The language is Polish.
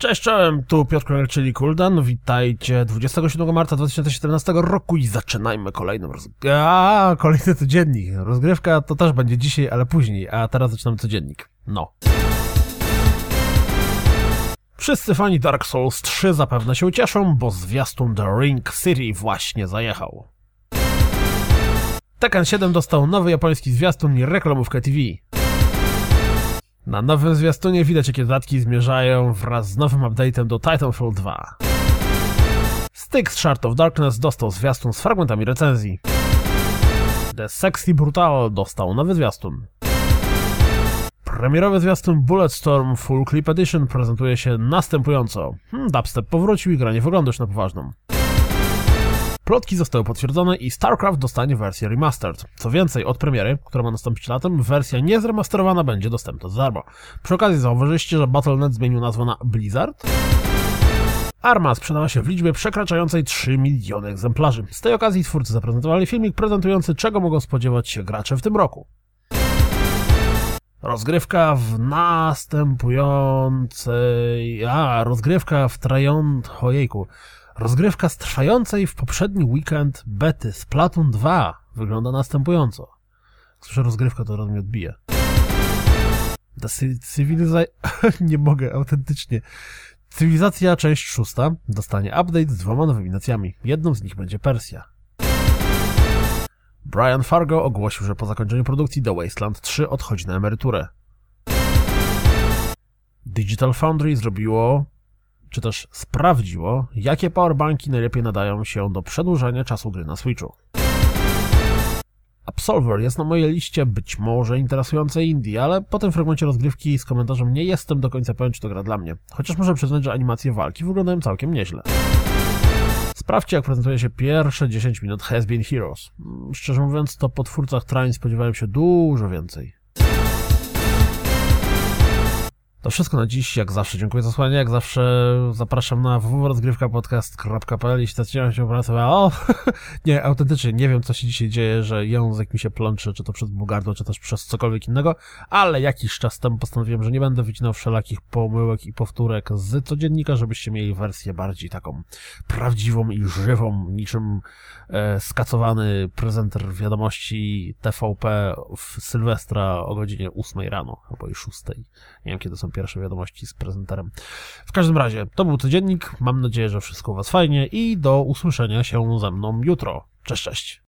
Cześć, czołem, tu Piotr Kroger, czyli Kuldan. Witajcie 27 marca 2017 roku i zaczynajmy kolejną roz... A, kolejny codziennik. Rozgrywka to też będzie dzisiaj, ale później, a teraz zaczynamy codziennik. No. Wszyscy fani Dark Souls 3 zapewne się ucieszą, bo zwiastun The Ring City właśnie zajechał. Tekken 7 dostał nowy japoński zwiastun i reklamówkę TV. Na nowym zwiastunie widać, jakie dodatki zmierzają wraz z nowym update'em do Titanfall 2. Styx Shard of Darkness dostał zwiastun z fragmentami recenzji. The Sexy Brutal dostał nowy zwiastun. Premierowy zwiastun Bulletstorm Full Clip Edition prezentuje się następująco. Hmm, dubstep powrócił i granie wygląda już na poważną. Plotki zostały potwierdzone i StarCraft dostanie wersję remastered. Co więcej, od premiery, która ma nastąpić latem, wersja niezremasterowana będzie dostępna za darmo. Przy okazji zauważyliście, że Battle.net zmienił nazwę na Blizzard? Arma sprzedała się w liczbie przekraczającej 3 miliony egzemplarzy. Z tej okazji twórcy zaprezentowali filmik prezentujący, czego mogą spodziewać się gracze w tym roku. Rozgrywka w następującej... A, rozgrywka w trając... Ojejku. Rozgrywka z trwającej w poprzedni weekend bety Splatoon 2 wygląda następująco. Słyszę rozgrywka, to rozumiem odbije. The Civiliza... Nie mogę, autentycznie. Cywilizacja, część szósta, dostanie update z dwoma nowymi nacjami. Jedną z nich będzie Persja. Brian Fargo ogłosił, że po zakończeniu produkcji The Wasteland 3 odchodzi na emeryturę. Digital Foundry zrobiło czy też sprawdziło, jakie powerbanki najlepiej nadają się do przedłużania czasu gry na Switchu. Absolver jest na mojej liście być może interesującej Indie, ale po tym fragmencie rozgrywki z komentarzem nie jestem do końca pewien, czy to gra dla mnie. Chociaż muszę przyznać, że animacje walki wyglądają całkiem nieźle. Sprawdźcie, jak prezentuje się pierwsze 10 minut Has Been Heroes. Szczerze mówiąc, to po twórcach Train spodziewałem się dużo więcej. To wszystko na dziś, jak zawsze. Dziękuję za słuchanie, jak zawsze zapraszam na www.rozgrywkapodcast.pl jeśli zaczynają się pracę, o, nie, autentycznie nie wiem, co się dzisiaj dzieje, że język mi się plączy, czy to przez Bugardo, czy też przez cokolwiek innego, ale jakiś czas temu postanowiłem, że nie będę wycinał wszelakich pomyłek i powtórek z codziennika, żebyście mieli wersję bardziej taką prawdziwą i żywą, niczym e, skacowany prezenter wiadomości TVP w Sylwestra o godzinie 8 rano, albo i 6. Nie wiem, kiedy pierwsze wiadomości z prezenterem. W każdym razie, to był codziennik. Mam nadzieję, że wszystko u Was fajnie i do usłyszenia się ze mną jutro. Cześć, cześć.